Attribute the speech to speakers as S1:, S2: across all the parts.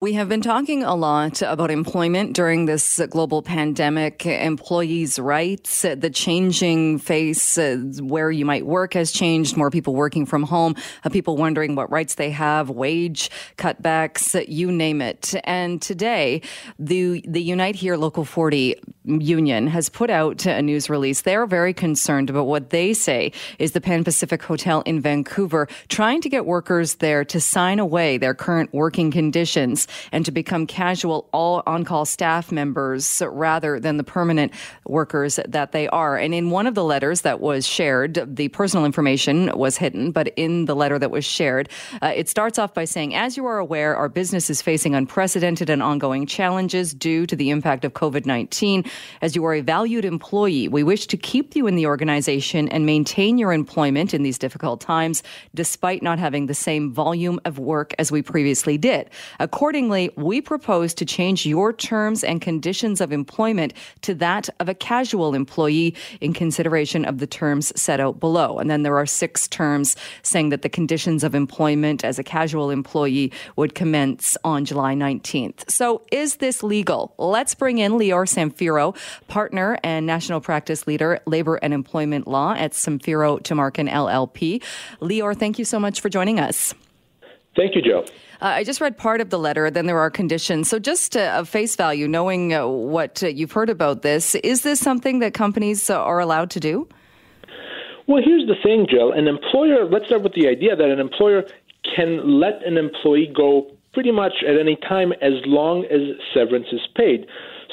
S1: We have been talking a lot about employment during this global pandemic, employees' rights, the changing face where you might work has changed, more people working from home, uh, people wondering what rights they have, wage cutbacks, you name it. And today, the, the Unite Here Local 40 union has put out a news release. They're very concerned about what they say is the Pan Pacific Hotel in Vancouver trying to get workers there to sign away their current working conditions and to become casual all on call staff members rather than the permanent workers that they are. And in one of the letters that was shared, the personal information was hidden, but in the letter that was shared, uh, it starts off by saying, As you are aware, our business is facing unprecedented and ongoing challenges due to the impact of COVID 19. As you are a valued employee, we wish to keep you in the organization and maintain your employment in these difficult times, despite not having the same volume of work as we previously did. Accordingly, we propose to change your terms and conditions of employment to that of a casual employee in consideration of the terms set out below. And then there are six terms saying that the conditions of employment as a casual employee would commence on July 19th. So is this legal? Let's bring in Lior Partner and national practice leader, labor and employment law at Samfiru Tumarkin LLP. Lior, thank you so much for joining us.
S2: Thank you, Joe.
S1: Uh, I just read part of the letter, then there are conditions. So, just uh, face value, knowing uh, what uh, you've heard about this, is this something that companies uh, are allowed to do?
S2: Well, here's the thing, Jill. An employer, let's start with the idea that an employer can let an employee go pretty much at any time as long as severance is paid.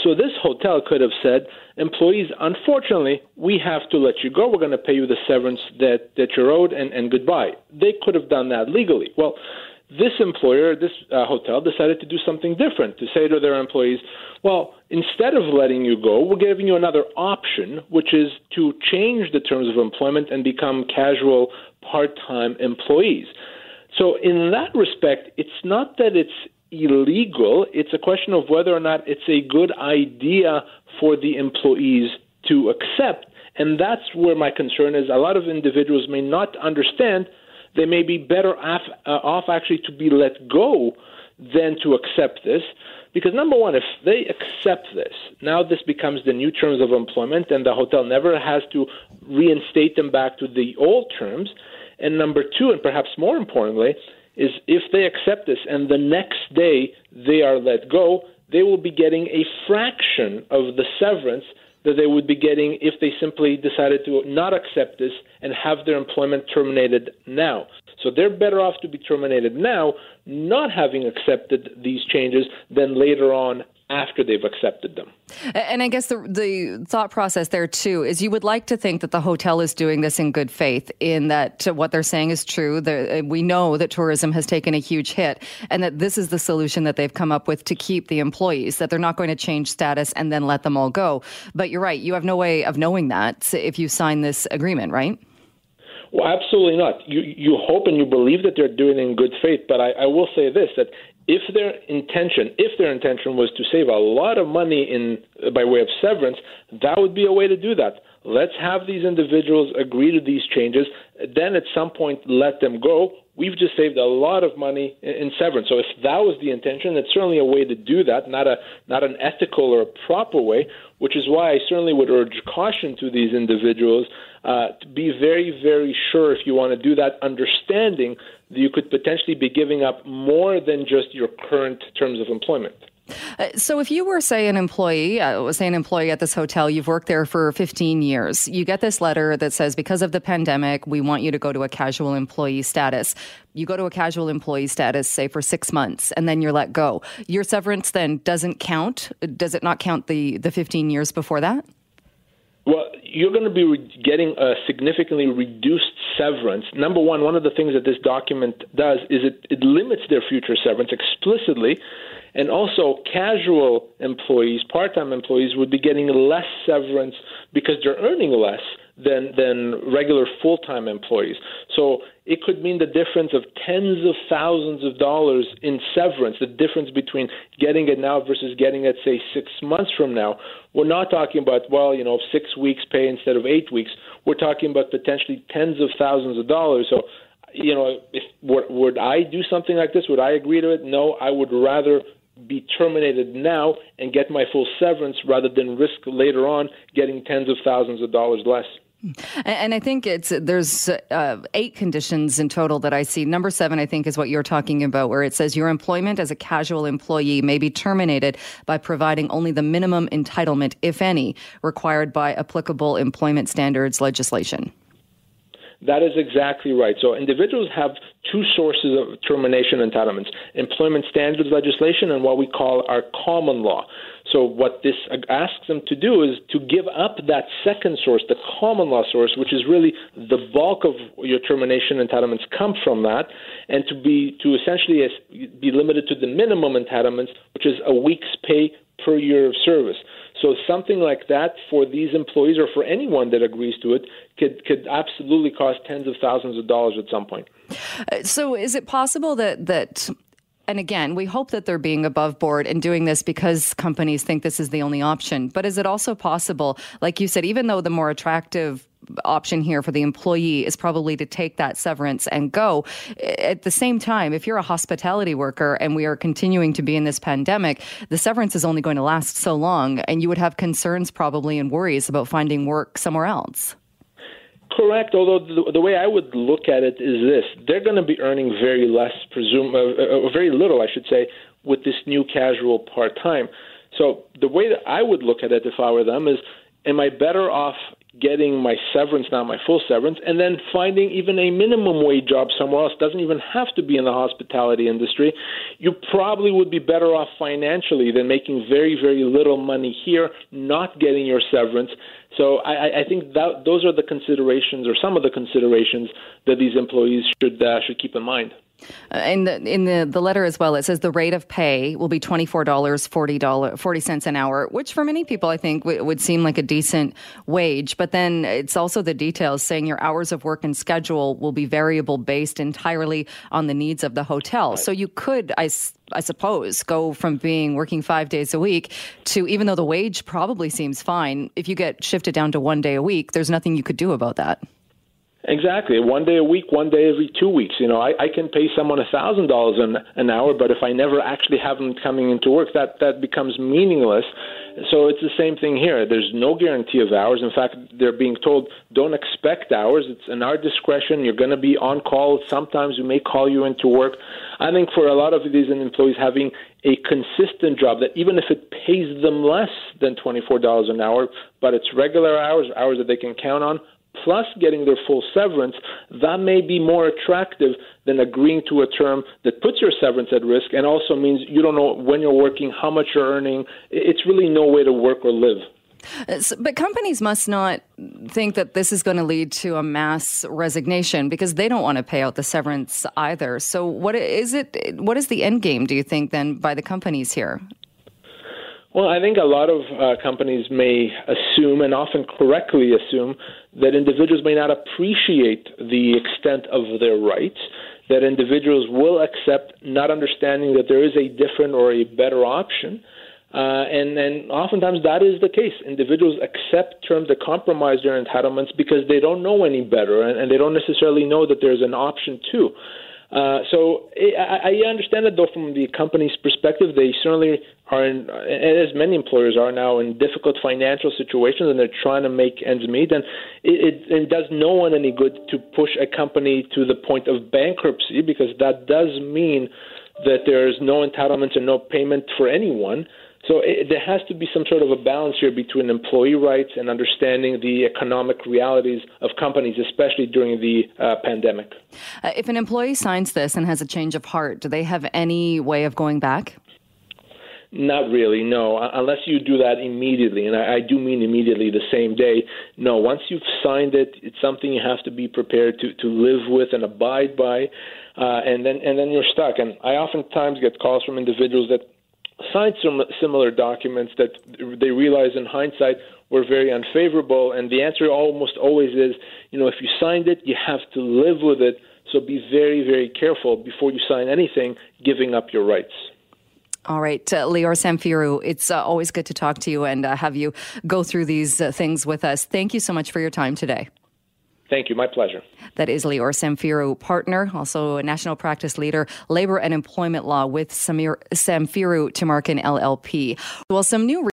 S2: So, this hotel could have said, employees, unfortunately, we have to let you go. We're going to pay you the severance that, that you're owed, and, and goodbye. They could have done that legally. Well, this employer, this uh, hotel, decided to do something different to say to their employees, well, instead of letting you go, we're giving you another option, which is to change the terms of employment and become casual part time employees. So, in that respect, it's not that it's illegal, it's a question of whether or not it's a good idea for the employees to accept. And that's where my concern is. A lot of individuals may not understand they may be better off, uh, off actually to be let go than to accept this. Because number one, if they accept this, now this becomes the new terms of employment, and the hotel never has to reinstate them back to the old terms. And number two, and perhaps more importantly, is if they accept this and the next day they are let go, they will be getting a fraction of the severance that they would be getting if they simply decided to not accept this and have their employment terminated now. So they're better off to be terminated now, not having accepted these changes, than later on after they've accepted them.
S1: And I guess the the thought process there too is you would like to think that the hotel is doing this in good faith, in that what they're saying is true. We know that tourism has taken a huge hit, and that this is the solution that they've come up with to keep the employees. That they're not going to change status and then let them all go. But you're right; you have no way of knowing that if you sign this agreement, right?
S2: Well, absolutely not. You you hope and you believe that they're doing it in good faith, but I, I will say this: that if their intention, if their intention was to save a lot of money in by way of severance, that would be a way to do that. Let's have these individuals agree to these changes. Then at some point, let them go. We've just saved a lot of money in severance. So if that was the intention, it's certainly a way to do that, not a not an ethical or a proper way. Which is why I certainly would urge caution to these individuals uh, to be very, very sure if you want to do that, understanding that you could potentially be giving up more than just your current terms of employment.
S1: Uh, so, if you were, say, an employee, uh, say an employee at this hotel, you've worked there for 15 years, you get this letter that says, because of the pandemic, we want you to go to a casual employee status. You go to a casual employee status, say, for six months, and then you're let go. Your severance then doesn't count. Does it not count the, the 15 years before that?
S2: Well, you're going to be re- getting a significantly reduced severance. Number one, one of the things that this document does is it, it limits their future severance explicitly. And also, casual employees, part time employees, would be getting less severance because they're earning less than, than regular full time employees. So it could mean the difference of tens of thousands of dollars in severance, the difference between getting it now versus getting it, say, six months from now. We're not talking about, well, you know, six weeks pay instead of eight weeks. We're talking about potentially tens of thousands of dollars. So you know, if would, would I do something like this? Would I agree to it? No, I would rather be terminated now and get my full severance rather than risk later on getting tens of thousands of dollars less.
S1: And I think it's there's uh, eight conditions in total that I see. Number seven, I think, is what you're talking about, where it says your employment as a casual employee may be terminated by providing only the minimum entitlement, if any, required by applicable employment standards legislation.
S2: That is exactly right. So individuals have two sources of termination entitlements employment standards legislation and what we call our common law. So, what this asks them to do is to give up that second source, the common law source, which is really the bulk of your termination entitlements come from that, and to be to essentially be limited to the minimum entitlements, which is a week's pay per year of service. So something like that for these employees or for anyone that agrees to it could could absolutely cost tens of thousands of dollars at some point.
S1: Uh, so is it possible that that and again, we hope that they're being above board and doing this because companies think this is the only option. But is it also possible, like you said, even though the more attractive option here for the employee is probably to take that severance and go. At the same time, if you're a hospitality worker and we are continuing to be in this pandemic, the severance is only going to last so long, and you would have concerns probably and worries about finding work somewhere else.
S2: Correct. Although the, the, way I would look at it is this: they're going to be earning very less, presume, uh, uh, very little, I should say, with this new casual part time. So the way that I would look at it, if I were them, is: Am I better off getting my severance not my full severance, and then finding even a minimum wage job somewhere else. Doesn't even have to be in the hospitality industry. You probably would be better off financially than making very, very little money here, not getting your severance. So I, I think that those are the considerations, or some of the considerations that these employees should uh, should keep in mind.
S1: Uh, in the in the, the letter as well, it says the rate of pay will be twenty four dollars forty dollar forty cents an hour, which for many people I think w- would seem like a decent wage. But then it's also the details saying your hours of work and schedule will be variable based entirely on the needs of the hotel. So you could, I, I suppose, go from being working five days a week to even though the wage probably seems fine, if you get shifted down to one day a week, there's nothing you could do about that.
S2: Exactly. One day a week, one day every two weeks. You know, I, I can pay someone a thousand dollars an an hour, but if I never actually have them coming into work, that that becomes meaningless. So it's the same thing here. There's no guarantee of hours. In fact, they're being told don't expect hours. It's in our discretion. You're going to be on call. Sometimes we may call you into work. I think for a lot of these employees, having a consistent job that even if it pays them less than $24 an hour, but it's regular hours, hours that they can count on, plus getting their full severance, that may be more attractive than agreeing to a term that puts your severance at risk and also means you don't know when you're working, how much you're earning. It's really no way to work or live.
S1: But companies must not think that this is going to lead to a mass resignation because they don't want to pay out the severance either. So, what is it? What is the end game? Do you think then by the companies here?
S2: Well, I think a lot of uh, companies may assume, and often correctly assume, that individuals may not appreciate the extent of their rights, that individuals will accept not understanding that there is a different or a better option. Uh, and, and oftentimes that is the case. Individuals accept terms that compromise their entitlements because they don't know any better and, and they don't necessarily know that there's an option too. Uh, so I, I understand it, though, from the company's perspective. They certainly are, in, as many employers are now, in difficult financial situations, and they're trying to make ends meet. And it, it, it does no one any good to push a company to the point of bankruptcy, because that does mean that there's no entitlements and no payment for anyone. So it, there has to be some sort of a balance here between employee rights and understanding the economic realities of companies, especially during the uh, pandemic.
S1: Uh, if an employee signs this and has a change of heart, do they have any way of going back?
S2: Not really, no. Unless you do that immediately, and I, I do mean immediately, the same day. No, once you've signed it, it's something you have to be prepared to to live with and abide by, uh, and then and then you're stuck. And I oftentimes get calls from individuals that signed some similar documents that they realize in hindsight were very unfavorable. And the answer almost always is, you know, if you signed it, you have to live with it. So be very, very careful before you sign anything, giving up your rights.
S1: All right, uh, Lior Samfiru, it's uh, always good to talk to you and uh, have you go through these uh, things with us. Thank you so much for your time today.
S2: Thank you. My pleasure.
S1: That is Lior Samfiru, partner, also a national practice leader, labor and employment law with Samir Samfiru Tumarkin LLP. Well, some new